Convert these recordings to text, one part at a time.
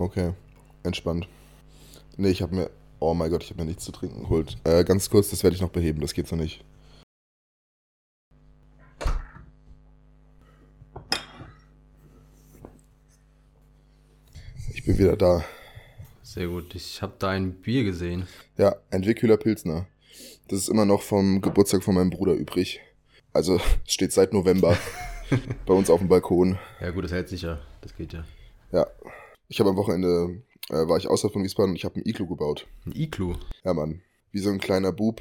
Okay, entspannt. Nee, ich habe mir, oh mein Gott, ich habe mir nichts zu trinken geholt. Äh, ganz kurz, das werde ich noch beheben, das geht so nicht. Ich bin wieder da. Sehr gut. Ich habe da ein Bier gesehen. Ja, ein Wickhüler Pilsner. Das ist immer noch vom Geburtstag von meinem Bruder übrig. Also, es steht seit November bei uns auf dem Balkon. Ja gut, das hält sich ja. Das geht ja. Ja. Ich habe am Wochenende, äh, war ich außerhalb von Wiesbaden und ich habe ein Iglu gebaut. Ein Iglu? Ja, Mann. Wie so ein kleiner Bub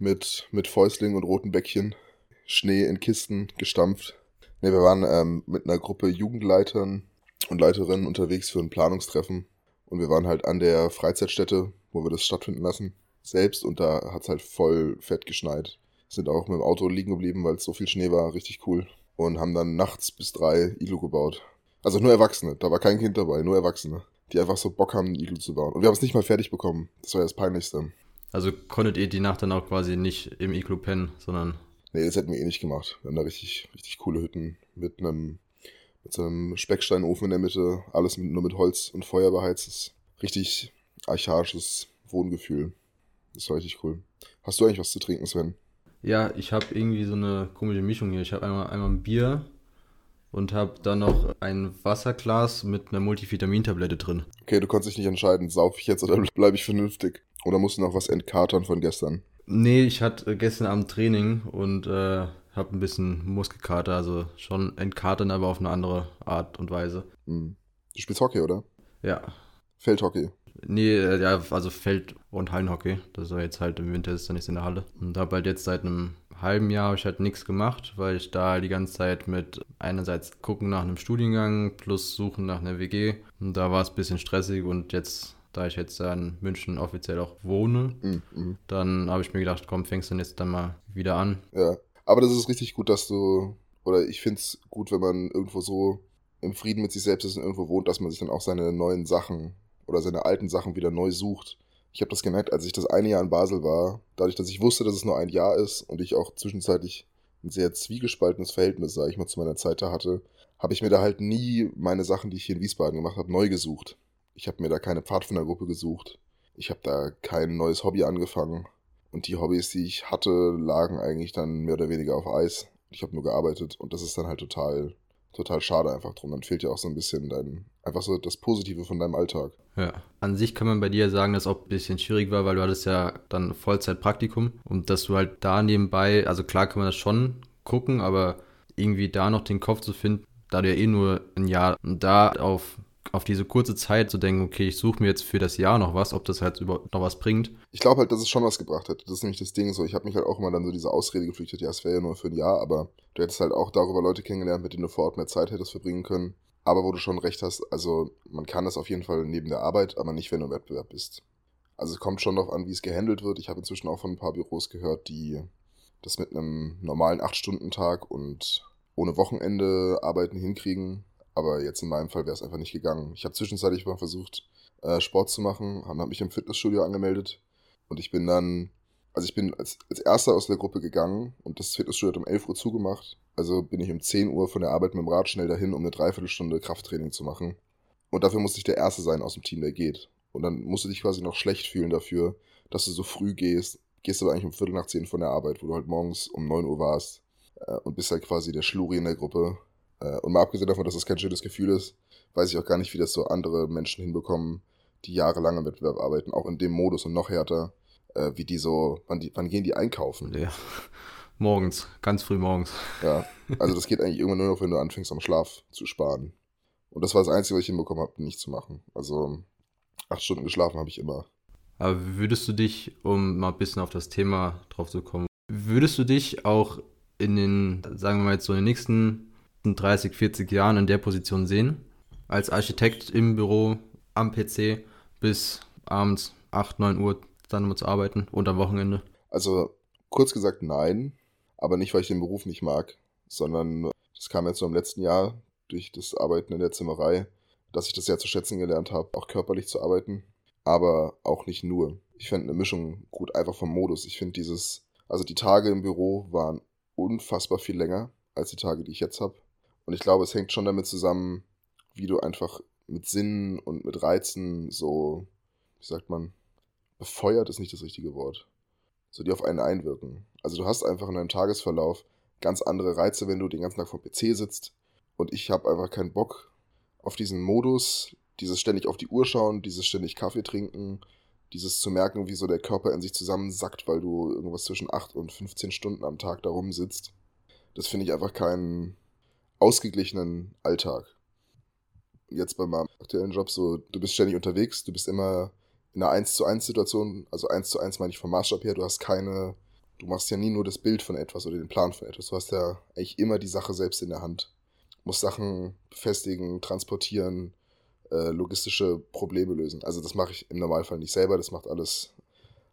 mit, mit Fäustling und roten Bäckchen. Schnee in Kisten gestampft. Ne, wir waren ähm, mit einer Gruppe Jugendleitern und Leiterinnen unterwegs für ein Planungstreffen. Und wir waren halt an der Freizeitstätte, wo wir das stattfinden lassen, selbst. Und da hat es halt voll fett geschneit. Sind auch mit dem Auto liegen geblieben, weil es so viel Schnee war. Richtig cool. Und haben dann nachts bis drei Iglu gebaut. Also nur Erwachsene. Da war kein Kind dabei, nur Erwachsene. Die einfach so Bock haben, ein Iglu zu bauen. Und wir haben es nicht mal fertig bekommen. Das war ja das Peinlichste. Also konntet ihr die Nacht dann auch quasi nicht im Iglu pennen, sondern. Nee, das hätten wir eh nicht gemacht. Wir haben da richtig, richtig coole Hütten mit einem, mit so einem Specksteinofen in der Mitte, alles mit, nur mit Holz und Feuer beheizt. Richtig archaisches Wohngefühl. Das war richtig cool. Hast du eigentlich was zu trinken, Sven? Ja, ich habe irgendwie so eine komische Mischung hier. Ich habe einmal, einmal ein Bier und habe dann noch ein Wasserglas mit einer Multivitamintablette drin. Okay, du konntest dich nicht entscheiden, sauf ich jetzt oder bleibe ich vernünftig? Oder musst du noch was entkatern von gestern? Nee, ich hatte gestern Abend Training und äh, habe ein bisschen Muskelkater, also schon entkatern, aber auf eine andere Art und Weise. Hm. Du spielst Hockey, oder? Ja. Feldhockey. Nee, äh, ja, also Feld- und Hallenhockey. Das war jetzt halt im Winter ist da nichts in der Halle. Und habe halt jetzt seit einem halben Jahr habe ich halt nichts gemacht, weil ich da die ganze Zeit mit einerseits gucken nach einem Studiengang plus suchen nach einer WG. Und da war es ein bisschen stressig und jetzt, da ich jetzt da in München offiziell auch wohne, Mhm. dann habe ich mir gedacht, komm, fängst du jetzt dann mal wieder an. Ja. Aber das ist richtig gut, dass du, oder ich finde es gut, wenn man irgendwo so im Frieden mit sich selbst ist und irgendwo wohnt, dass man sich dann auch seine neuen Sachen oder seine alten Sachen wieder neu sucht. Ich habe das gemerkt, als ich das eine Jahr in Basel war, dadurch, dass ich wusste, dass es nur ein Jahr ist und ich auch zwischenzeitlich ein sehr zwiegespaltenes Verhältnis, sage ich mal, zu meiner Zeit da hatte, habe ich mir da halt nie meine Sachen, die ich hier in Wiesbaden gemacht habe, neu gesucht. Ich habe mir da keine Pfadfindergruppe gesucht. Ich habe da kein neues Hobby angefangen. Und die Hobbys, die ich hatte, lagen eigentlich dann mehr oder weniger auf Eis. Ich habe nur gearbeitet und das ist dann halt total, total schade einfach drum. Dann fehlt ja auch so ein bisschen dein, einfach so das Positive von deinem Alltag. Ja. An sich kann man bei dir sagen, dass es auch ein bisschen schwierig war, weil du hattest ja dann Vollzeitpraktikum und dass du halt da nebenbei, also klar kann man das schon gucken, aber irgendwie da noch den Kopf zu finden, da du ja eh nur ein Jahr und da auf, auf diese kurze Zeit zu denken, okay, ich suche mir jetzt für das Jahr noch was, ob das halt überhaupt noch was bringt. Ich glaube halt, dass es schon was gebracht hätte. Das ist nämlich das Ding so. Ich habe mich halt auch immer dann so diese Ausrede geflüchtet, ja, es wäre ja nur für ein Jahr, aber du hättest halt auch darüber Leute kennengelernt, mit denen du vor Ort mehr Zeit hättest verbringen können. Aber wo du schon recht hast, also man kann das auf jeden Fall neben der Arbeit, aber nicht, wenn du im Wettbewerb bist. Also es kommt schon darauf an, wie es gehandelt wird. Ich habe inzwischen auch von ein paar Büros gehört, die das mit einem normalen 8-Stunden-Tag und ohne Wochenende arbeiten hinkriegen. Aber jetzt in meinem Fall wäre es einfach nicht gegangen. Ich habe zwischenzeitlich mal versucht, äh, Sport zu machen, habe mich im Fitnessstudio angemeldet und ich bin dann, also ich bin als, als erster aus der Gruppe gegangen und das Fitnessstudio hat um 11 Uhr zugemacht. Also bin ich um 10 Uhr von der Arbeit mit dem Rad schnell dahin, um eine Dreiviertelstunde Krafttraining zu machen. Und dafür musste ich der Erste sein aus dem Team, der geht. Und dann musst du dich quasi noch schlecht fühlen dafür, dass du so früh gehst. Gehst aber eigentlich um Viertel nach zehn von der Arbeit, wo du halt morgens um 9 Uhr warst äh, und bist halt quasi der Schluri in der Gruppe. Äh, und mal abgesehen davon, dass das kein schönes Gefühl ist, weiß ich auch gar nicht, wie das so andere Menschen hinbekommen, die jahrelang im Wettbewerb arbeiten, auch in dem Modus und noch härter, äh, wie die so, wann, die, wann gehen die einkaufen? Ja. Morgens, ganz früh morgens. Ja, also das geht eigentlich irgendwann nur noch, wenn du anfängst, am Schlaf zu sparen. Und das war das Einzige, was ich hinbekommen habe, nicht zu machen. Also acht Stunden geschlafen habe ich immer. Aber würdest du dich, um mal ein bisschen auf das Thema drauf zu kommen, würdest du dich auch in den, sagen wir mal jetzt so in den nächsten 30, 40 Jahren in der Position sehen? Als Architekt im Büro, am PC, bis abends 8, 9 Uhr dann immer zu arbeiten und am Wochenende? Also kurz gesagt nein, aber nicht, weil ich den Beruf nicht mag, sondern das kam jetzt so im letzten Jahr durch das Arbeiten in der Zimmerei, dass ich das sehr zu schätzen gelernt habe, auch körperlich zu arbeiten, aber auch nicht nur. Ich fände eine Mischung gut, einfach vom Modus. Ich finde dieses, also die Tage im Büro waren unfassbar viel länger als die Tage, die ich jetzt habe. Und ich glaube, es hängt schon damit zusammen, wie du einfach mit Sinnen und mit Reizen so, wie sagt man, befeuert ist nicht das richtige Wort. So, die auf einen einwirken. Also du hast einfach in deinem Tagesverlauf ganz andere Reize, wenn du den ganzen Tag vom PC sitzt. Und ich habe einfach keinen Bock auf diesen Modus, dieses ständig auf die Uhr schauen, dieses ständig Kaffee trinken, dieses zu merken, wie so der Körper in sich zusammensackt, weil du irgendwas zwischen 8 und 15 Stunden am Tag da rumsitzt. Das finde ich einfach keinen ausgeglichenen Alltag. Jetzt bei meinem aktuellen Job so, du bist ständig unterwegs, du bist immer in einer 1 zu 1 Situation, also 1 zu 1 meine ich vom Maßstab her, du hast keine, du machst ja nie nur das Bild von etwas oder den Plan von etwas, du hast ja eigentlich immer die Sache selbst in der Hand. Du musst Sachen befestigen, transportieren, äh, logistische Probleme lösen. Also das mache ich im Normalfall nicht selber, das macht alles,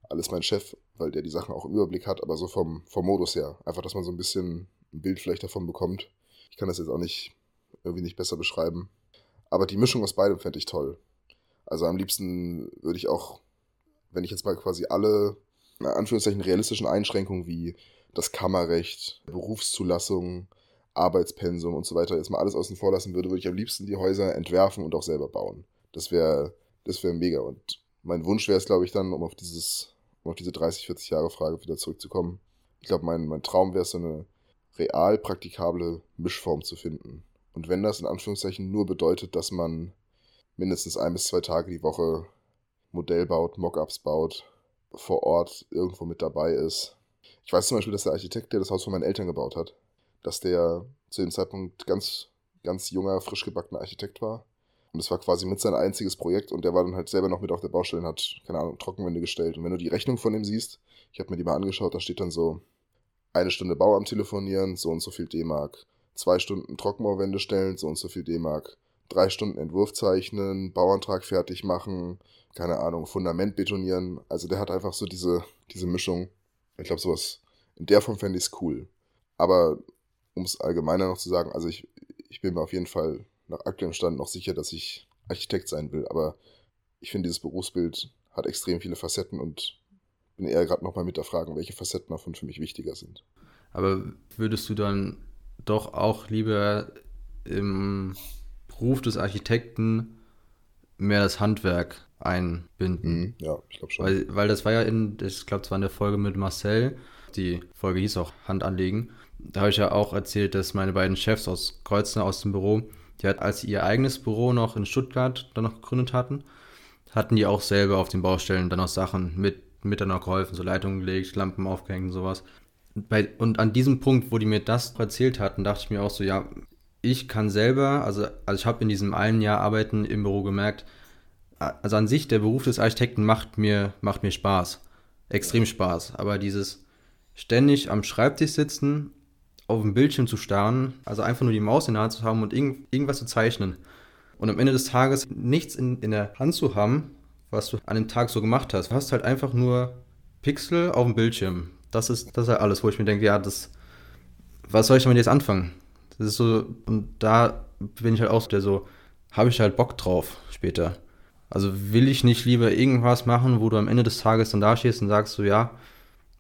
alles mein Chef, weil der die Sachen auch im Überblick hat, aber so vom, vom Modus her. Einfach, dass man so ein bisschen ein Bild vielleicht davon bekommt. Ich kann das jetzt auch nicht irgendwie nicht besser beschreiben. Aber die Mischung aus beidem fände ich toll. Also am liebsten würde ich auch, wenn ich jetzt mal quasi alle, in Anführungszeichen, realistischen Einschränkungen wie das Kammerrecht, Berufszulassung, Arbeitspensum und so weiter jetzt mal alles außen vor lassen würde, würde ich am liebsten die Häuser entwerfen und auch selber bauen. Das wäre das wäre mega. Und mein Wunsch wäre es, glaube ich, dann, um auf dieses, um auf diese 30, 40 Jahre Frage wieder zurückzukommen. Ich glaube, mein, mein Traum wäre es, so eine real praktikable Mischform zu finden. Und wenn das in Anführungszeichen nur bedeutet, dass man mindestens ein bis zwei Tage die Woche Modell baut, Mockups baut, vor Ort irgendwo mit dabei ist. Ich weiß zum Beispiel, dass der Architekt, der das Haus von meinen Eltern gebaut hat, dass der zu dem Zeitpunkt ganz, ganz junger, frisch gebackener Architekt war. Und es war quasi mit sein einziges Projekt und der war dann halt selber noch mit auf der Baustelle und hat, keine Ahnung, Trockenwände gestellt. Und wenn du die Rechnung von ihm siehst, ich habe mir die mal angeschaut, da steht dann so, eine Stunde Bauamt telefonieren, so und so viel D-Mark. Zwei Stunden Trockenbauwände stellen, so und so viel D-Mark. Drei Stunden Entwurf zeichnen, Bauantrag fertig machen, keine Ahnung, Fundament betonieren. Also der hat einfach so diese, diese Mischung. Ich glaube, sowas in der Form fände ich es cool. Aber um es allgemeiner noch zu sagen, also ich, ich bin mir auf jeden Fall nach aktuellem Stand noch sicher, dass ich Architekt sein will, aber ich finde, dieses Berufsbild hat extrem viele Facetten und bin eher gerade nochmal mit der Frage, welche Facetten davon für mich wichtiger sind. Aber würdest du dann doch auch lieber im Beruf des Architekten mehr das Handwerk einbinden? Mhm, ja, ich glaube schon. Weil, weil das war ja in, ich glaube, es war in der Folge mit Marcel, die Folge hieß auch Hand anlegen da habe ich ja auch erzählt, dass meine beiden Chefs aus Kreuznach aus dem Büro, die hat, als sie ihr eigenes Büro noch in Stuttgart dann noch gegründet hatten, hatten die auch selber auf den Baustellen dann noch Sachen mit, mit dann noch geholfen, so Leitungen gelegt, Lampen aufgehängt und sowas. Bei, und an diesem Punkt, wo die mir das erzählt hatten, dachte ich mir auch so, ja, ich kann selber, also, also ich habe in diesem einen Jahr Arbeiten im Büro gemerkt, also an sich, der Beruf des Architekten macht mir, macht mir Spaß. Extrem Spaß. Aber dieses ständig am Schreibtisch sitzen auf dem Bildschirm zu starren, also einfach nur die Maus in der Hand zu haben und irgend, irgendwas zu zeichnen. Und am Ende des Tages nichts in, in der Hand zu haben, was du an dem Tag so gemacht hast. Du hast halt einfach nur Pixel auf dem Bildschirm. Das ist, das ist halt alles, wo ich mir denke, ja, das, was soll ich damit jetzt anfangen? Das ist so, und da bin ich halt auch der so, habe ich halt Bock drauf später. Also will ich nicht lieber irgendwas machen, wo du am Ende des Tages dann da stehst und sagst so, ja,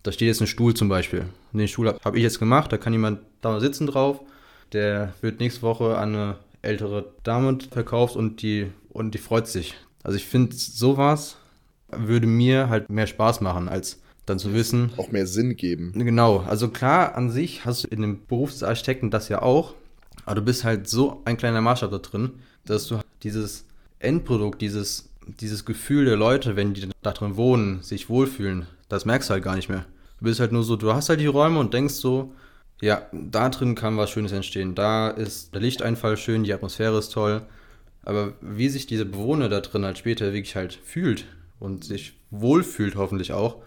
da steht jetzt ein Stuhl zum Beispiel. Den Stuhl habe hab ich jetzt gemacht, da kann jemand da sitzen drauf. Der wird nächste Woche an eine ältere Dame verkauft und die, und die freut sich. Also ich finde, sowas würde mir halt mehr Spaß machen, als dann zu wissen. Auch mehr Sinn geben. Genau, also klar, an sich hast du in dem Beruf des Architekten das ja auch, aber du bist halt so ein kleiner Maßstab da drin, dass du dieses Endprodukt, dieses, dieses Gefühl der Leute, wenn die da drin wohnen, sich wohlfühlen, das merkst du halt gar nicht mehr. Du bist halt nur so, du hast halt die Räume und denkst so, ja, da drin kann was Schönes entstehen. Da ist der Lichteinfall schön, die Atmosphäre ist toll. Aber wie sich dieser Bewohner da drin halt später wirklich halt fühlt und sich wohlfühlt hoffentlich auch,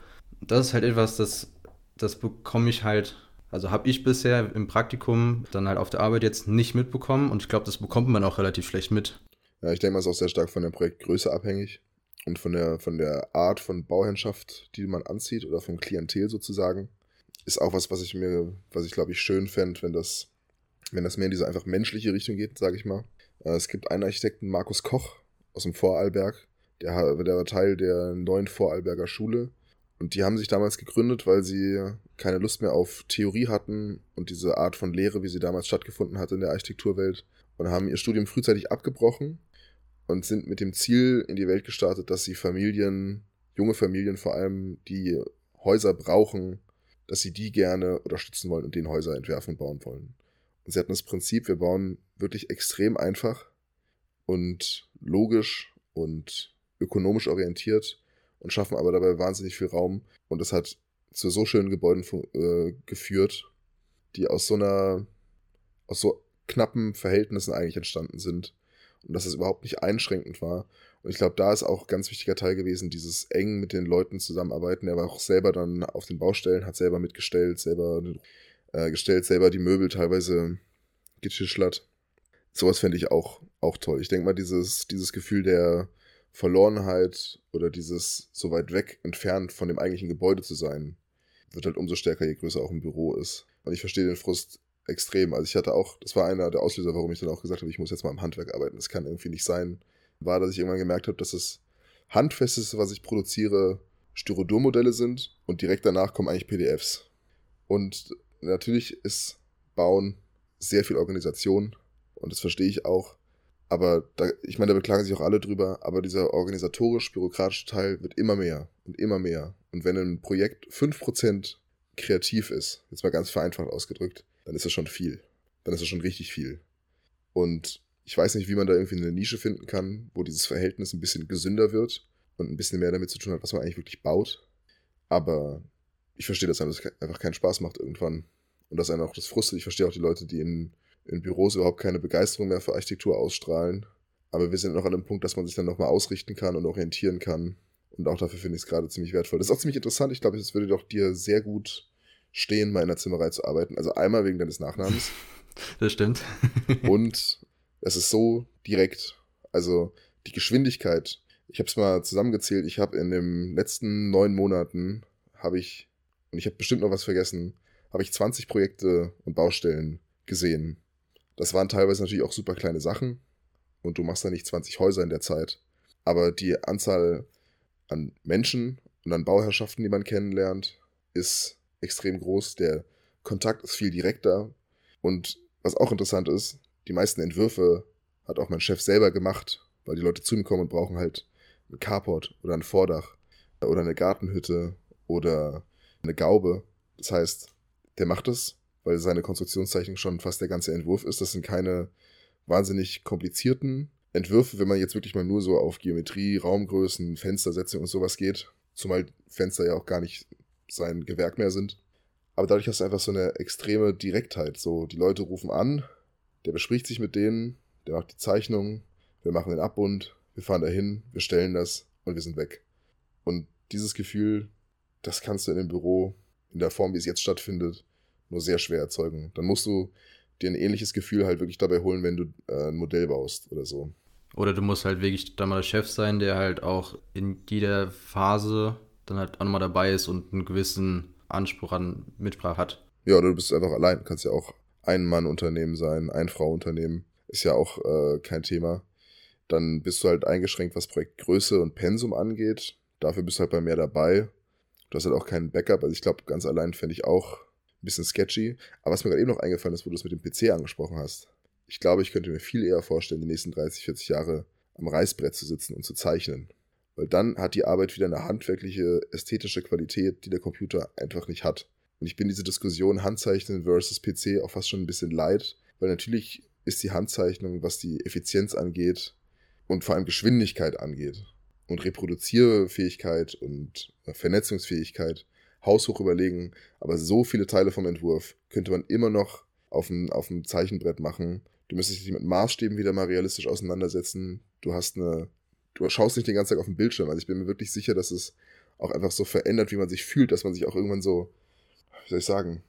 das ist halt etwas, das, das bekomme ich halt, also habe ich bisher im Praktikum dann halt auf der Arbeit jetzt nicht mitbekommen und ich glaube, das bekommt man auch relativ schlecht mit. Ja, ich denke mal, es ist auch sehr stark von der Projektgröße abhängig und von der, von der Art von Bauherrschaft, die man anzieht oder vom Klientel sozusagen, ist auch was, was ich mir, was ich glaube ich schön fände, wenn das, wenn das mehr in diese einfach menschliche Richtung geht, sage ich mal. Äh, es gibt einen Architekten, Markus Koch aus dem Vorarlberg, der, der war Teil der neuen Vorarlberger Schule. Und die haben sich damals gegründet, weil sie keine Lust mehr auf Theorie hatten und diese Art von Lehre, wie sie damals stattgefunden hat in der Architekturwelt. Und haben ihr Studium frühzeitig abgebrochen und sind mit dem Ziel in die Welt gestartet, dass sie Familien, junge Familien vor allem, die Häuser brauchen, dass sie die gerne unterstützen wollen und den Häuser entwerfen und bauen wollen. Und sie hatten das Prinzip, wir bauen wirklich extrem einfach und logisch und ökonomisch orientiert und schaffen aber dabei wahnsinnig viel Raum. Und das hat zu so schönen Gebäuden äh, geführt, die aus so einer, aus so knappen Verhältnissen eigentlich entstanden sind. Und dass es überhaupt nicht einschränkend war. Und ich glaube, da ist auch ein ganz wichtiger Teil gewesen, dieses eng mit den Leuten zusammenarbeiten. Er war auch selber dann auf den Baustellen, hat selber mitgestellt, selber äh, gestellt, selber die Möbel teilweise getischlert. Sowas fände ich auch, auch toll. Ich denke mal, dieses, dieses Gefühl der Verlorenheit oder dieses so weit weg entfernt von dem eigentlichen Gebäude zu sein, wird halt umso stärker, je größer auch ein Büro ist. Und ich verstehe den Frust extrem. Also ich hatte auch, das war einer der Auslöser, warum ich dann auch gesagt habe, ich muss jetzt mal im Handwerk arbeiten. Das kann irgendwie nicht sein. War, dass ich irgendwann gemerkt habe, dass das Handfesteste, was ich produziere, Styrodur-Modelle sind und direkt danach kommen eigentlich PDFs. Und natürlich ist Bauen sehr viel Organisation und das verstehe ich auch. Aber da, ich meine, da beklagen sich auch alle drüber, aber dieser organisatorisch-bürokratische Teil wird immer mehr und immer mehr. Und wenn ein Projekt 5% kreativ ist, jetzt mal ganz vereinfacht ausgedrückt, dann ist das schon viel. Dann ist das schon richtig viel. Und ich weiß nicht, wie man da irgendwie eine Nische finden kann, wo dieses Verhältnis ein bisschen gesünder wird und ein bisschen mehr damit zu tun hat, was man eigentlich wirklich baut. Aber ich verstehe, dass einem das einfach keinen Spaß macht irgendwann. Und dass einem auch das frustet. Ich verstehe auch die Leute, die in in Büros überhaupt keine Begeisterung mehr für Architektur ausstrahlen. Aber wir sind noch an einem Punkt, dass man sich dann nochmal ausrichten kann und orientieren kann. Und auch dafür finde ich es gerade ziemlich wertvoll. Das ist auch ziemlich interessant. Ich glaube, es würde doch dir sehr gut stehen, mal in der Zimmerei zu arbeiten. Also einmal wegen deines Nachnamens. Das stimmt. und es ist so direkt. Also die Geschwindigkeit. Ich habe es mal zusammengezählt. Ich habe in den letzten neun Monaten, habe ich, und ich habe bestimmt noch was vergessen, habe ich 20 Projekte und Baustellen gesehen. Das waren teilweise natürlich auch super kleine Sachen und du machst da nicht 20 Häuser in der Zeit. Aber die Anzahl an Menschen und an Bauherrschaften, die man kennenlernt, ist extrem groß. Der Kontakt ist viel direkter. Und was auch interessant ist, die meisten Entwürfe hat auch mein Chef selber gemacht, weil die Leute zu ihm kommen und brauchen halt ein Carport oder ein Vordach oder eine Gartenhütte oder eine Gaube. Das heißt, der macht es weil seine Konstruktionszeichnung schon fast der ganze Entwurf ist. Das sind keine wahnsinnig komplizierten Entwürfe, wenn man jetzt wirklich mal nur so auf Geometrie, Raumgrößen, Fenstersetzung und sowas geht. Zumal Fenster ja auch gar nicht sein Gewerk mehr sind. Aber dadurch hast du einfach so eine extreme Direktheit. So, die Leute rufen an, der bespricht sich mit denen, der macht die Zeichnung, wir machen den Abbund, wir fahren dahin, wir stellen das und wir sind weg. Und dieses Gefühl, das kannst du in dem Büro in der Form, wie es jetzt stattfindet, nur sehr schwer erzeugen. Dann musst du dir ein ähnliches Gefühl halt wirklich dabei holen, wenn du äh, ein Modell baust oder so. Oder du musst halt wirklich da mal der Chef sein, der halt auch in jeder Phase dann halt auch nochmal dabei ist und einen gewissen Anspruch an Mitsprache hat. Ja, oder du bist einfach allein. Du kannst ja auch ein Mann-Unternehmen sein, ein Frau-Unternehmen. Ist ja auch äh, kein Thema. Dann bist du halt eingeschränkt, was Projektgröße und Pensum angeht. Dafür bist du halt bei mehr dabei. Du hast halt auch keinen Backup. Also ich glaube, ganz allein fände ich auch bisschen sketchy. Aber was mir gerade eben noch eingefallen ist, wo du es mit dem PC angesprochen hast. Ich glaube, ich könnte mir viel eher vorstellen, die nächsten 30, 40 Jahre am Reißbrett zu sitzen und zu zeichnen. Weil dann hat die Arbeit wieder eine handwerkliche, ästhetische Qualität, die der Computer einfach nicht hat. Und ich bin diese Diskussion Handzeichnen versus PC auch fast schon ein bisschen leid, weil natürlich ist die Handzeichnung, was die Effizienz angeht und vor allem Geschwindigkeit angeht und Reproduzierfähigkeit und Vernetzungsfähigkeit haushoch überlegen, aber so viele Teile vom Entwurf könnte man immer noch auf dem, auf dem Zeichenbrett machen. Du müsstest dich mit Maßstäben wieder mal realistisch auseinandersetzen. Du hast eine, du schaust nicht den ganzen Tag auf den Bildschirm. Also ich bin mir wirklich sicher, dass es auch einfach so verändert, wie man sich fühlt, dass man sich auch irgendwann so, wie soll ich sagen,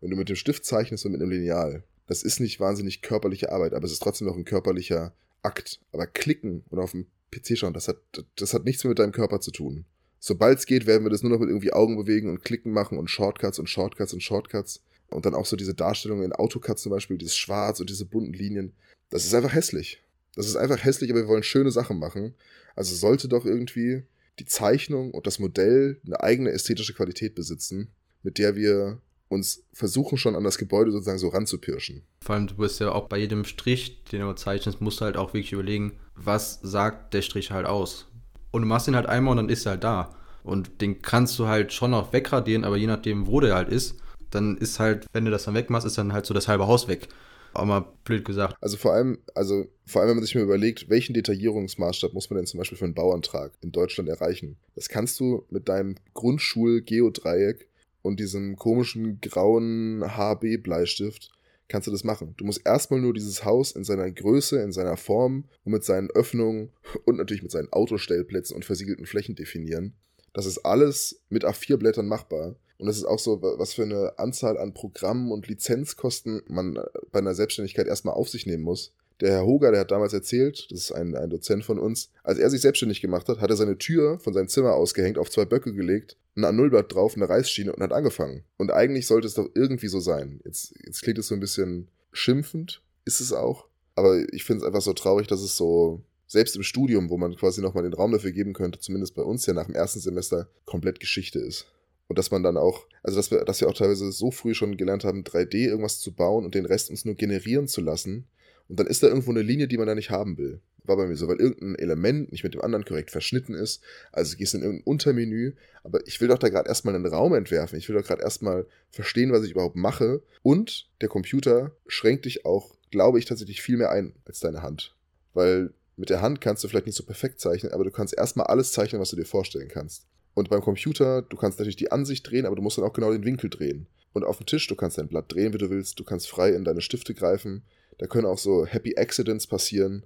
wenn du mit dem Stift zeichnest und mit einem Lineal, das ist nicht wahnsinnig körperliche Arbeit, aber es ist trotzdem noch ein körperlicher Akt. Aber klicken und auf dem PC schauen, das hat, das hat nichts mehr mit deinem Körper zu tun. Sobald es geht, werden wir das nur noch mit irgendwie Augen bewegen und Klicken machen und Shortcuts und Shortcuts und Shortcuts. Und dann auch so diese Darstellungen in AutoCAD zum Beispiel, dieses Schwarz und diese bunten Linien. Das ist einfach hässlich. Das ist einfach hässlich, aber wir wollen schöne Sachen machen. Also sollte doch irgendwie die Zeichnung und das Modell eine eigene ästhetische Qualität besitzen, mit der wir uns versuchen schon an das Gebäude sozusagen so ranzupirschen. Vor allem, du bist ja auch bei jedem Strich, den du zeichnest, musst du halt auch wirklich überlegen, was sagt der Strich halt aus. Und du machst ihn halt einmal und dann ist er halt da. Und den kannst du halt schon noch wegradieren, aber je nachdem, wo der halt ist, dann ist halt, wenn du das dann wegmachst, ist dann halt so das halbe Haus weg. Auch mal blöd gesagt. Also vor allem, also vor allem, wenn man sich mal überlegt, welchen Detaillierungsmaßstab muss man denn zum Beispiel für einen Bauantrag in Deutschland erreichen? Das kannst du mit deinem Grundschul-Geodreieck und diesem komischen grauen HB-Bleistift kannst du das machen. Du musst erstmal nur dieses Haus in seiner Größe, in seiner Form und mit seinen Öffnungen und natürlich mit seinen Autostellplätzen und versiegelten Flächen definieren. Das ist alles mit A4-Blättern machbar. Und das ist auch so, was für eine Anzahl an Programmen und Lizenzkosten man bei einer Selbstständigkeit erstmal auf sich nehmen muss. Der Herr Hoger, der hat damals erzählt, das ist ein, ein Dozent von uns, als er sich selbstständig gemacht hat, hat er seine Tür von seinem Zimmer ausgehängt, auf zwei Böcke gelegt, ein A0-Blatt drauf, eine Reißschiene und hat angefangen. Und eigentlich sollte es doch irgendwie so sein. Jetzt, jetzt klingt es so ein bisschen schimpfend, ist es auch. Aber ich finde es einfach so traurig, dass es so, selbst im Studium, wo man quasi nochmal den Raum dafür geben könnte, zumindest bei uns ja nach dem ersten Semester, komplett Geschichte ist. Und dass man dann auch, also dass wir, dass wir auch teilweise so früh schon gelernt haben, 3D irgendwas zu bauen und den Rest uns nur generieren zu lassen. Und dann ist da irgendwo eine Linie, die man da nicht haben will. War bei mir so, weil irgendein Element nicht mit dem anderen korrekt verschnitten ist. Also gehst in irgendein Untermenü. Aber ich will doch da gerade erstmal einen Raum entwerfen. Ich will doch gerade erstmal verstehen, was ich überhaupt mache. Und der Computer schränkt dich auch, glaube ich, tatsächlich viel mehr ein als deine Hand. Weil mit der Hand kannst du vielleicht nicht so perfekt zeichnen, aber du kannst erstmal alles zeichnen, was du dir vorstellen kannst. Und beim Computer, du kannst natürlich die Ansicht drehen, aber du musst dann auch genau den Winkel drehen. Und auf dem Tisch, du kannst dein Blatt drehen, wie du willst, du kannst frei in deine Stifte greifen. Da können auch so Happy Accidents passieren.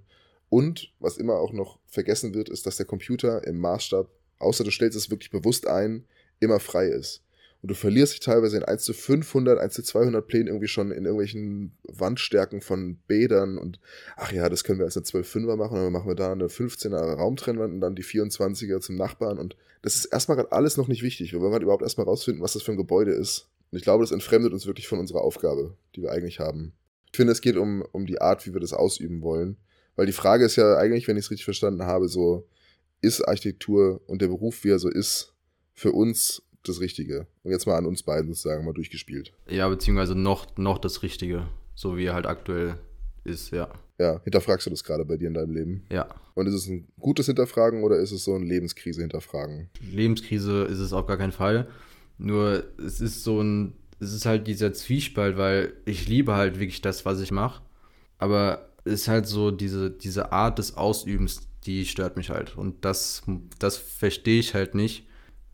Und was immer auch noch vergessen wird, ist, dass der Computer im Maßstab, außer du stellst es wirklich bewusst ein, immer frei ist. Und du verlierst dich teilweise in 1 zu 500, 1 zu 200 Plänen irgendwie schon in irgendwelchen Wandstärken von Bädern und ach ja, das können wir als eine 12-5er machen, dann machen wir da eine 15er Raumtrennwand und dann die 24er zum Nachbarn und das ist erstmal gerade alles noch nicht wichtig. Wir wollen halt überhaupt erstmal rausfinden, was das für ein Gebäude ist. Und ich glaube, das entfremdet uns wirklich von unserer Aufgabe, die wir eigentlich haben. Ich finde, es geht um, um die Art, wie wir das ausüben wollen. Weil die Frage ist ja eigentlich, wenn ich es richtig verstanden habe, so, ist Architektur und der Beruf, wie er so ist, für uns das Richtige? Und jetzt mal an uns beiden sozusagen mal durchgespielt. Ja, beziehungsweise noch, noch das Richtige, so wie er halt aktuell ist, ja. Ja, hinterfragst du das gerade bei dir in deinem Leben? Ja. Und ist es ein gutes Hinterfragen oder ist es so ein Lebenskrise hinterfragen? Lebenskrise ist es auf gar keinen Fall. Nur es ist so ein, es ist halt dieser Zwiespalt, weil ich liebe halt wirklich das, was ich mache. Aber es ist halt so diese, diese Art des Ausübens, die stört mich halt. Und das, das verstehe ich halt nicht,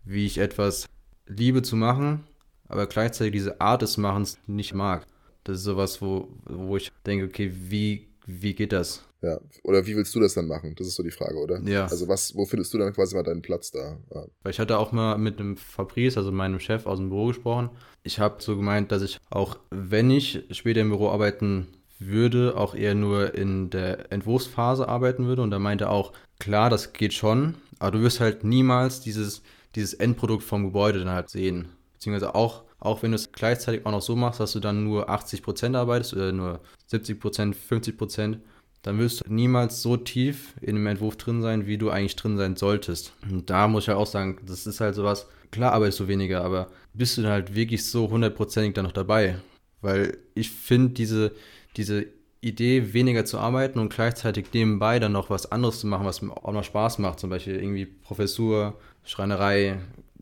wie ich etwas liebe zu machen, aber gleichzeitig diese Art des Machens nicht mag. Das ist sowas, wo, wo ich denke, okay, wie, wie geht das? Ja, oder wie willst du das dann machen? Das ist so die Frage, oder? Ja. Also was, wo findest du dann quasi mal deinen Platz da? Ja. Weil ich hatte auch mal mit einem Fabrice, also meinem Chef aus dem Büro gesprochen. Ich habe so gemeint, dass ich auch, wenn ich später im Büro arbeiten würde, auch eher nur in der Entwurfsphase arbeiten würde. Und da meinte er auch, klar, das geht schon, aber du wirst halt niemals dieses, dieses Endprodukt vom Gebäude dann halt sehen. Beziehungsweise auch, auch wenn du es gleichzeitig auch noch so machst, dass du dann nur 80% arbeitest oder nur 70%, 50%, dann wirst du niemals so tief in dem Entwurf drin sein, wie du eigentlich drin sein solltest. Und da muss ich halt auch sagen, das ist halt sowas, klar arbeitest du weniger, aber bist du dann halt wirklich so hundertprozentig dann noch dabei? Weil ich finde diese, diese Idee, weniger zu arbeiten und gleichzeitig nebenbei dann noch was anderes zu machen, was mir auch noch Spaß macht, zum Beispiel irgendwie Professur, Schreinerei,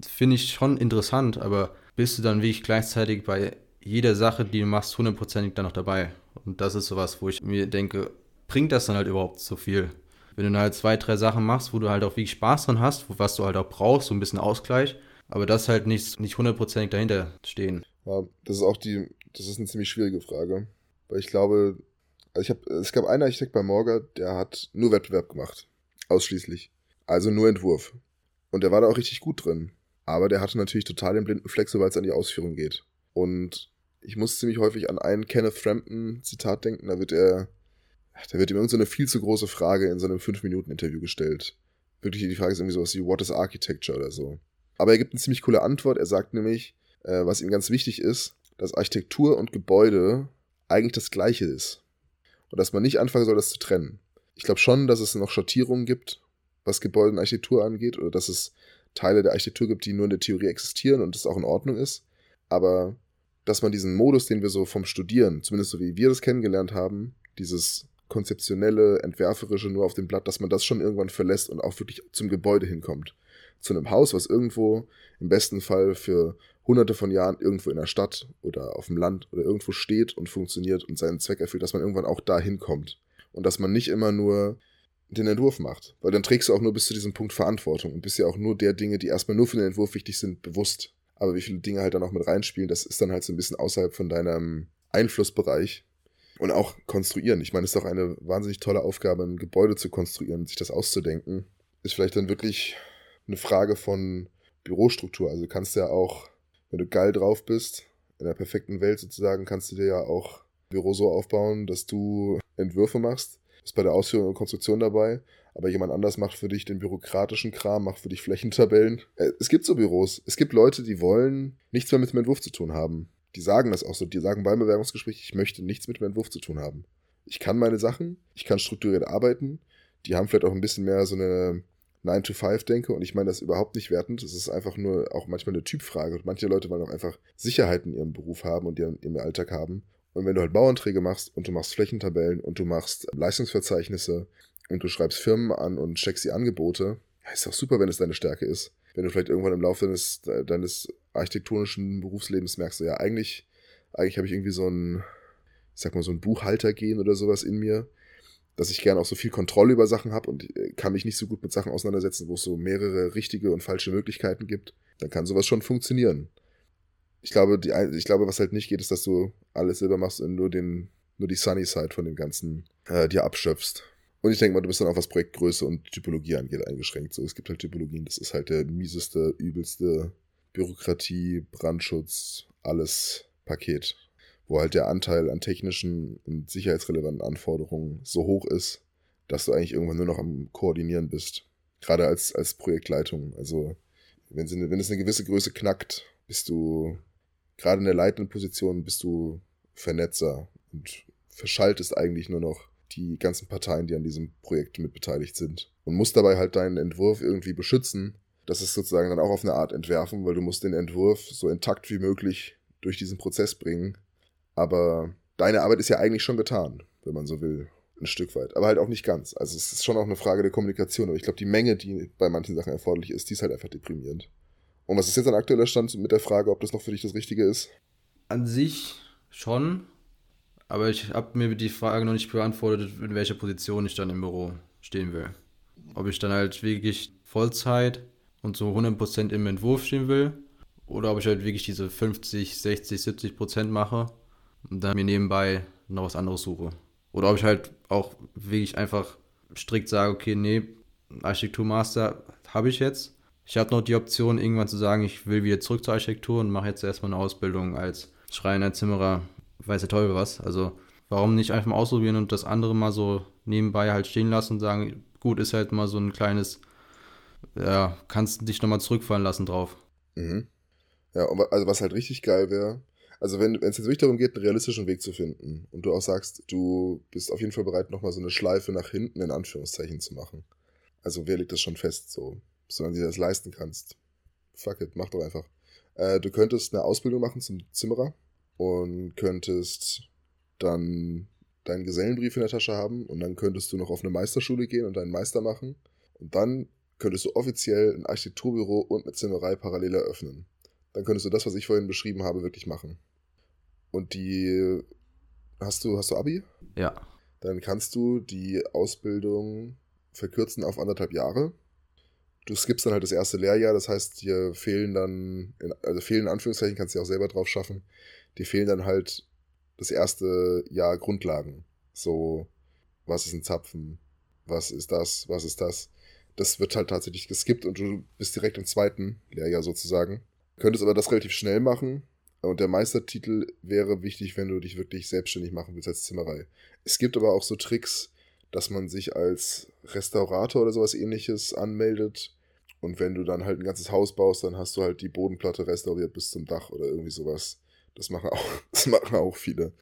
finde ich schon interessant, aber bist du dann wirklich gleichzeitig bei jeder Sache, die du machst, hundertprozentig dann noch dabei? Und das ist sowas, wo ich mir denke, bringt das dann halt überhaupt so viel? Wenn du dann halt zwei, drei Sachen machst, wo du halt auch wirklich Spaß dran hast, was du halt auch brauchst, so ein bisschen Ausgleich, aber das halt nicht, nicht hundertprozentig dahinter stehen. Ja, das ist auch die, das ist eine ziemlich schwierige Frage. Weil ich glaube, also ich habe, es gab einen Architekt bei Morga, der hat nur Wettbewerb gemacht. Ausschließlich. Also nur Entwurf. Und der war da auch richtig gut drin. Aber der hatte natürlich total den blinden Fleck, sobald es an die Ausführung geht. Und ich muss ziemlich häufig an einen Kenneth Frampton Zitat denken, da wird er, da wird ihm irgendeine so viel zu große Frage in so einem 5-Minuten-Interview gestellt. Wirklich, die Frage ist irgendwie sowas wie, what is architecture oder so. Aber er gibt eine ziemlich coole Antwort. Er sagt nämlich, äh, was ihm ganz wichtig ist, dass Architektur und Gebäude eigentlich das Gleiche ist. Und dass man nicht anfangen soll, das zu trennen. Ich glaube schon, dass es noch Schattierungen gibt, was Gebäude und Architektur angeht, oder dass es Teile der Architektur gibt, die nur in der Theorie existieren und das auch in Ordnung ist. Aber dass man diesen Modus, den wir so vom Studieren, zumindest so wie wir das kennengelernt haben, dieses konzeptionelle, entwerferische nur auf dem Blatt, dass man das schon irgendwann verlässt und auch wirklich zum Gebäude hinkommt. Zu einem Haus, was irgendwo im besten Fall für hunderte von Jahren irgendwo in der Stadt oder auf dem Land oder irgendwo steht und funktioniert und seinen Zweck erfüllt, dass man irgendwann auch da hinkommt. Und dass man nicht immer nur den Entwurf macht. Weil dann trägst du auch nur bis zu diesem Punkt Verantwortung und bist ja auch nur der Dinge, die erstmal nur für den Entwurf wichtig sind, bewusst. Aber wie viele Dinge halt dann auch mit reinspielen, das ist dann halt so ein bisschen außerhalb von deinem Einflussbereich. Und auch konstruieren. Ich meine, es ist doch eine wahnsinnig tolle Aufgabe, ein Gebäude zu konstruieren, sich das auszudenken. Ist vielleicht dann wirklich eine Frage von Bürostruktur. Also kannst du ja auch, wenn du geil drauf bist, in der perfekten Welt sozusagen, kannst du dir ja auch Büro so aufbauen, dass du Entwürfe machst ist bei der Ausführung und Konstruktion dabei, aber jemand anders macht für dich den bürokratischen Kram, macht für dich Flächentabellen. Äh, es gibt so Büros. Es gibt Leute, die wollen nichts mehr mit dem Entwurf zu tun haben. Die sagen das auch so. Die sagen beim Bewerbungsgespräch, ich möchte nichts mit dem Entwurf zu tun haben. Ich kann meine Sachen, ich kann strukturiert arbeiten. Die haben vielleicht auch ein bisschen mehr so eine 9-to-5-Denke und ich meine das überhaupt nicht wertend. Es ist einfach nur auch manchmal eine Typfrage. Manche Leute wollen auch einfach Sicherheit in ihrem Beruf haben und in ihrem Alltag haben. Und wenn du halt Bauanträge machst und du machst Flächentabellen und du machst Leistungsverzeichnisse und du schreibst Firmen an und checkst die Angebote, ist doch super, wenn es deine Stärke ist. Wenn du vielleicht irgendwann im Laufe deines, deines architektonischen Berufslebens merkst, ja, eigentlich, eigentlich habe ich irgendwie so ein, ich sag mal, so ein Buchhaltergehen oder sowas in mir, dass ich gerne auch so viel Kontrolle über Sachen habe und äh, kann mich nicht so gut mit Sachen auseinandersetzen, wo es so mehrere richtige und falsche Möglichkeiten gibt, dann kann sowas schon funktionieren ich glaube, die, ich glaube, was halt nicht geht, ist, dass du alles selber machst und nur den, nur die Sunny Side von dem Ganzen äh, dir abschöpfst. Und ich denke mal, du bist dann auch was Projektgröße und Typologie angeht eingeschränkt. So, es gibt halt Typologien, das ist halt der mieseste, übelste Bürokratie, Brandschutz, alles Paket. Wo halt der Anteil an technischen und sicherheitsrelevanten Anforderungen so hoch ist, dass du eigentlich irgendwann nur noch am Koordinieren bist. Gerade als, als Projektleitung. Also, wenn, sie, wenn es eine gewisse Größe knackt, bist du gerade in der leitenden Position bist du Vernetzer und verschaltest eigentlich nur noch die ganzen Parteien, die an diesem Projekt mit beteiligt sind. Und musst dabei halt deinen Entwurf irgendwie beschützen. Das ist sozusagen dann auch auf eine Art entwerfen, weil du musst den Entwurf so intakt wie möglich durch diesen Prozess bringen. Aber deine Arbeit ist ja eigentlich schon getan, wenn man so will. Ein Stück weit. Aber halt auch nicht ganz. Also es ist schon auch eine Frage der Kommunikation. Aber ich glaube, die Menge, die bei manchen Sachen erforderlich ist, die ist halt einfach deprimierend. Und was ist jetzt ein aktueller Stand mit der Frage, ob das noch für dich das Richtige ist? An sich schon, aber ich habe mir die Frage noch nicht beantwortet, in welcher Position ich dann im Büro stehen will. Ob ich dann halt wirklich Vollzeit und so 100% im Entwurf stehen will oder ob ich halt wirklich diese 50, 60, 70% mache und dann mir nebenbei noch was anderes suche. Oder ob ich halt auch wirklich einfach strikt sage, okay, nee, Architekturmaster habe ich jetzt ich habe noch die Option, irgendwann zu sagen, ich will wieder zurück zur Architektur und mache jetzt erstmal eine Ausbildung als Schreiner, Zimmerer, weiß der Teufel was. Also warum nicht einfach mal ausprobieren und das andere mal so nebenbei halt stehen lassen und sagen, gut, ist halt mal so ein kleines, ja, kannst dich nochmal zurückfallen lassen drauf. Mhm. Ja, also was halt richtig geil wäre, also wenn es jetzt wirklich darum geht, einen realistischen Weg zu finden und du auch sagst, du bist auf jeden Fall bereit, nochmal so eine Schleife nach hinten in Anführungszeichen zu machen. Also wer legt das schon fest so? Solange du dir das leisten kannst. Fuck it, mach doch einfach. Äh, du könntest eine Ausbildung machen zum Zimmerer und könntest dann deinen Gesellenbrief in der Tasche haben und dann könntest du noch auf eine Meisterschule gehen und deinen Meister machen und dann könntest du offiziell ein Architekturbüro und eine Zimmerei parallel eröffnen. Dann könntest du das, was ich vorhin beschrieben habe, wirklich machen. Und die hast du hast du Abi? Ja. Dann kannst du die Ausbildung verkürzen auf anderthalb Jahre du skippst dann halt das erste Lehrjahr, das heißt, dir fehlen dann, also fehlen in Anführungszeichen, kannst du ja auch selber drauf schaffen, dir fehlen dann halt das erste Jahr Grundlagen. So, was ist ein Zapfen? Was ist das? Was ist das? Das wird halt tatsächlich geskippt und du bist direkt im zweiten Lehrjahr sozusagen. Könntest aber das relativ schnell machen. Und der Meistertitel wäre wichtig, wenn du dich wirklich selbstständig machen willst als Zimmerei. Es gibt aber auch so Tricks, dass man sich als Restaurator oder sowas ähnliches anmeldet. Und wenn du dann halt ein ganzes Haus baust, dann hast du halt die Bodenplatte restauriert bis zum Dach oder irgendwie sowas. Das machen auch, das machen auch viele.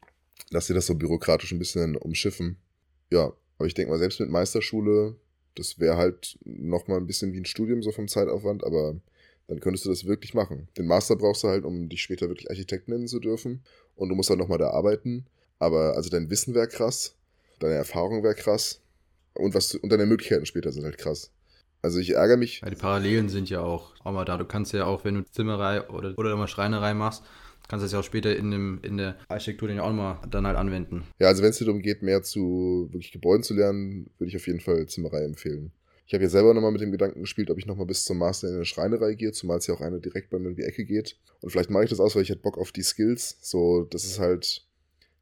Lass dir das so bürokratisch ein bisschen umschiffen. Ja, aber ich denke mal, selbst mit Meisterschule, das wäre halt nochmal ein bisschen wie ein Studium so vom Zeitaufwand, aber dann könntest du das wirklich machen. Den Master brauchst du halt, um dich später wirklich Architekt nennen zu dürfen. Und du musst dann nochmal da arbeiten. Aber also dein Wissen wäre krass deine Erfahrung wäre krass. Und, was, und deine Möglichkeiten später sind halt krass. Also ich ärgere mich. Ja, die Parallelen sind ja auch, auch mal da. Du kannst ja auch, wenn du Zimmerei oder, oder immer Schreinerei machst, kannst du das ja auch später in, dem, in der Architektur dann auch mal dann halt anwenden. Ja, also wenn es dir darum geht, mehr zu wirklich Gebäuden zu lernen, würde ich auf jeden Fall Zimmerei empfehlen. Ich habe ja selber nochmal mit dem Gedanken gespielt, ob ich nochmal bis zum Master in eine Schreinerei gehe, zumal es ja auch eine direkt bei mir in die Ecke geht. Und vielleicht mache ich das aus, weil ich hätte Bock auf die Skills. So, das ist halt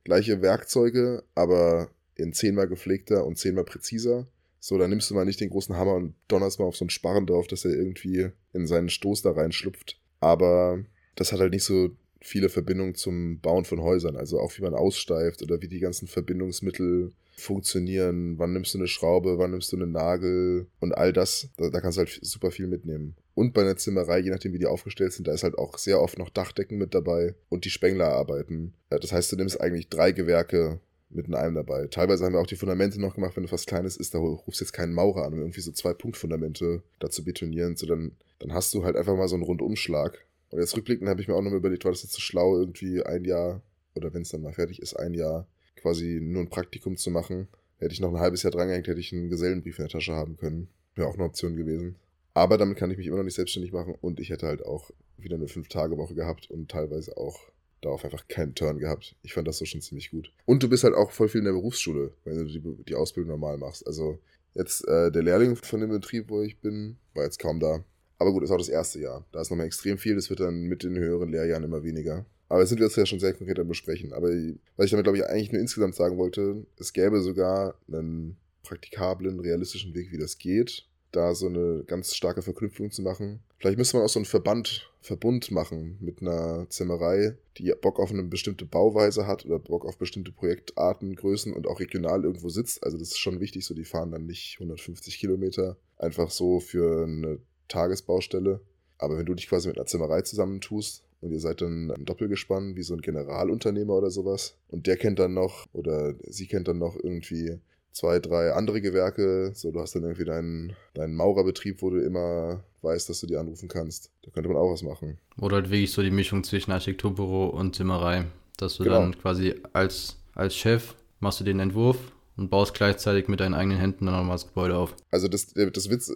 gleiche Werkzeuge, aber in zehnmal gepflegter und zehnmal präziser. So, dann nimmst du mal nicht den großen Hammer und donnerst mal auf so einen Sparren drauf, dass er irgendwie in seinen Stoß da reinschlüpft. Aber das hat halt nicht so viele Verbindungen zum Bauen von Häusern. Also auch wie man aussteift oder wie die ganzen Verbindungsmittel funktionieren. Wann nimmst du eine Schraube, wann nimmst du einen Nagel und all das. Da, da kannst du halt super viel mitnehmen. Und bei einer Zimmerei, je nachdem wie die aufgestellt sind, da ist halt auch sehr oft noch Dachdecken mit dabei und die Spengler arbeiten. Das heißt, du nimmst eigentlich drei Gewerke mit in einem dabei. Teilweise haben wir auch die Fundamente noch gemacht, wenn es was Kleines ist, da rufst du jetzt keinen Maurer an, um irgendwie so zwei Punktfundamente da zu betonieren. So dann, dann hast du halt einfach mal so einen Rundumschlag. Und jetzt rückblickend habe ich mir auch noch mal überlegt, war das jetzt so schlau, irgendwie ein Jahr, oder wenn es dann mal fertig ist, ein Jahr quasi nur ein Praktikum zu machen. Hätte ich noch ein halbes Jahr drangehängt, hätte ich einen Gesellenbrief in der Tasche haben können. Wäre auch eine Option gewesen. Aber damit kann ich mich immer noch nicht selbstständig machen und ich hätte halt auch wieder eine Fünf-Tage-Woche gehabt und teilweise auch darauf einfach keinen Turn gehabt. Ich fand das so schon ziemlich gut. Und du bist halt auch voll viel in der Berufsschule, wenn du die, die Ausbildung normal machst. Also jetzt äh, der Lehrling von dem Betrieb, wo ich bin, war jetzt kaum da. Aber gut, ist auch das erste Jahr. Da ist nochmal extrem viel. Das wird dann mit den höheren Lehrjahren immer weniger. Aber das sind wir jetzt ja schon sehr konkret am Besprechen. Aber was ich damit, glaube ich, eigentlich nur insgesamt sagen wollte, es gäbe sogar einen praktikablen, realistischen Weg, wie das geht da so eine ganz starke Verknüpfung zu machen. Vielleicht müsste man auch so einen Verband, Verbund machen mit einer Zimmerei, die Bock auf eine bestimmte Bauweise hat oder Bock auf bestimmte Projektarten, Größen und auch regional irgendwo sitzt. Also das ist schon wichtig, so die fahren dann nicht 150 Kilometer einfach so für eine Tagesbaustelle. Aber wenn du dich quasi mit einer Zimmerei zusammentust und ihr seid dann ein Doppelgespann, wie so ein Generalunternehmer oder sowas, und der kennt dann noch oder sie kennt dann noch irgendwie zwei, drei andere Gewerke. So, du hast dann irgendwie deinen, deinen Maurerbetrieb, wo du immer weißt, dass du die anrufen kannst. Da könnte man auch was machen. Oder halt wirklich so die Mischung zwischen Architekturbüro und Zimmerei. Dass du genau. dann quasi als, als Chef machst du den Entwurf und baust gleichzeitig mit deinen eigenen Händen dann nochmal das Gebäude auf. Also das, das Witz,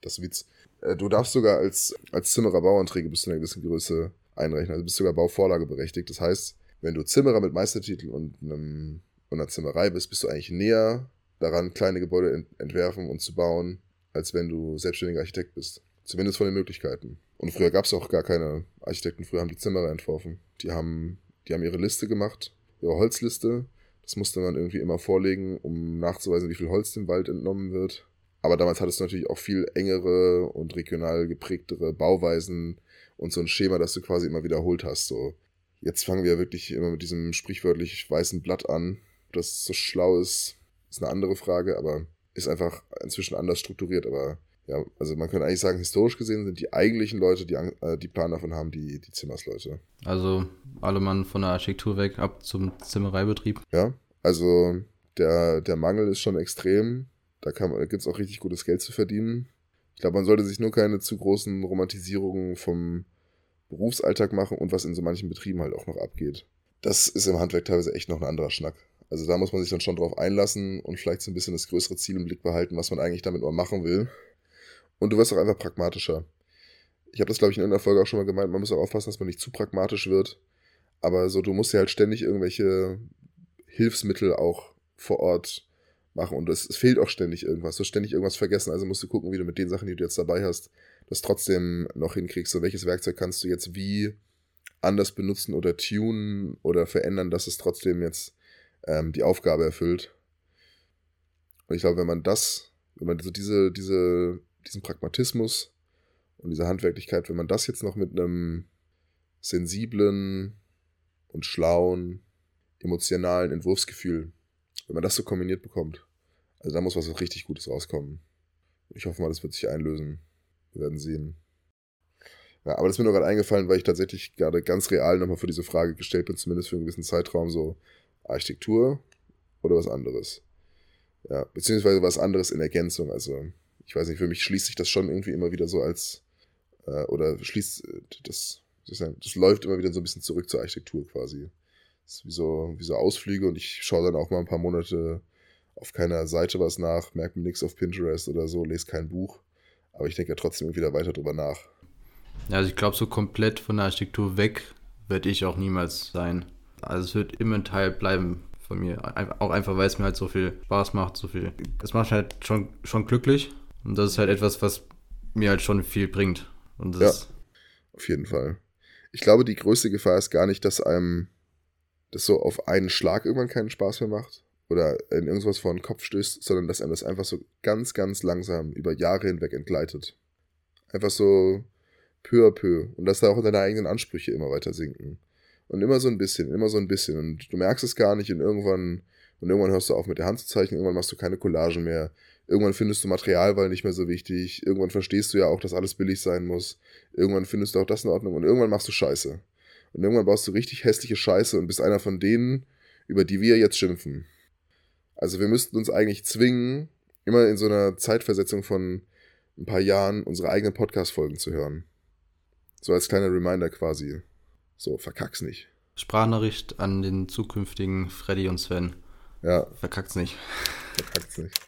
das Witz. Äh, du darfst sogar als, als Zimmerer Bauanträge bis zu einer gewissen Größe einrechnen. Also bist sogar Bauvorlage berechtigt. Das heißt, wenn du Zimmerer mit Meistertitel und einem und einer Zimmerei bist, bist du eigentlich näher daran, kleine Gebäude ent entwerfen und zu bauen, als wenn du selbstständiger Architekt bist. Zumindest von den Möglichkeiten. Und früher gab es auch gar keine Architekten, früher haben die Zimmerer entworfen. Die haben, die haben ihre Liste gemacht, ihre Holzliste. Das musste man irgendwie immer vorlegen, um nachzuweisen, wie viel Holz dem Wald entnommen wird. Aber damals hattest du natürlich auch viel engere und regional geprägtere Bauweisen und so ein Schema, das du quasi immer wiederholt hast. So, jetzt fangen wir wirklich immer mit diesem sprichwörtlich weißen Blatt an, das so schlau ist, ist eine andere Frage, aber ist einfach inzwischen anders strukturiert. Aber ja, also man könnte eigentlich sagen, historisch gesehen sind die eigentlichen Leute, die, äh, die Plan davon haben, die, die Zimmersleute. Also alle Mann von der Architektur weg, ab zum Zimmereibetrieb. Ja, also der, der Mangel ist schon extrem. Da, da gibt es auch richtig gutes Geld zu verdienen. Ich glaube, man sollte sich nur keine zu großen Romantisierungen vom Berufsalltag machen und was in so manchen Betrieben halt auch noch abgeht. Das ist im Handwerk teilweise echt noch ein anderer Schnack. Also da muss man sich dann schon drauf einlassen und vielleicht so ein bisschen das größere Ziel im Blick behalten, was man eigentlich damit mal machen will. Und du wirst auch einfach pragmatischer. Ich habe das, glaube ich, in irgendeiner Folge auch schon mal gemeint, man muss auch aufpassen, dass man nicht zu pragmatisch wird. Aber so, du musst ja halt ständig irgendwelche Hilfsmittel auch vor Ort machen. Und es, es fehlt auch ständig irgendwas. Du hast ständig irgendwas vergessen. Also musst du gucken, wie du mit den Sachen, die du jetzt dabei hast, das trotzdem noch hinkriegst. So, welches Werkzeug kannst du jetzt wie anders benutzen oder tunen oder verändern, dass es trotzdem jetzt ähm, die Aufgabe erfüllt. Und ich glaube, wenn man das, wenn man so diese, diese, diesen Pragmatismus und diese Handwerklichkeit, wenn man das jetzt noch mit einem sensiblen und schlauen, emotionalen Entwurfsgefühl, wenn man das so kombiniert bekommt, also da muss was richtig Gutes rauskommen. Ich hoffe mal, das wird sich einlösen. Wir werden sehen. Ja, aber das ist mir nur gerade eingefallen, weil ich tatsächlich gerade ganz real nochmal für diese Frage gestellt bin, zumindest für einen gewissen Zeitraum, so, Architektur oder was anderes. Ja, beziehungsweise was anderes in Ergänzung. Also, ich weiß nicht, für mich schließt sich das schon irgendwie immer wieder so als, äh, oder schließt das, das läuft immer wieder so ein bisschen zurück zur Architektur quasi. Das ist wie so, wie so Ausflüge und ich schaue dann auch mal ein paar Monate auf keiner Seite was nach, merke mir nichts auf Pinterest oder so, lese kein Buch. Aber ich denke ja trotzdem wieder weiter drüber nach. Also ich glaube, so komplett von der Architektur weg werde ich auch niemals sein. Also es wird immer ein Teil bleiben von mir. Auch einfach, weil es mir halt so viel Spaß macht, so viel. Es macht halt schon, schon glücklich. Und das ist halt etwas, was mir halt schon viel bringt. Und ja, auf jeden Fall. Ich glaube, die größte Gefahr ist gar nicht, dass einem das so auf einen Schlag irgendwann keinen Spaß mehr macht oder in irgendwas vor den Kopf stößt, sondern dass einem das einfach so ganz, ganz langsam über Jahre hinweg entgleitet. Einfach so peu à peu. Und dass da auch deine eigenen Ansprüche immer weiter sinken. Und immer so ein bisschen, immer so ein bisschen. Und du merkst es gar nicht und irgendwann, und irgendwann hörst du auf mit der Hand zu zeichnen, irgendwann machst du keine Collagen mehr. Irgendwann findest du Materialwahl nicht mehr so wichtig. Irgendwann verstehst du ja auch, dass alles billig sein muss. Irgendwann findest du auch das in Ordnung. Und irgendwann machst du Scheiße. Und irgendwann baust du richtig hässliche Scheiße und bist einer von denen, über die wir jetzt schimpfen. Also wir müssten uns eigentlich zwingen, immer in so einer Zeitversetzung von ein paar Jahren unsere eigenen Podcast-Folgen zu hören. So als kleiner Reminder quasi. So, verkack's nicht. Sprachnachricht an den zukünftigen Freddy und Sven. Ja. Verkack's nicht. Verkack's nicht.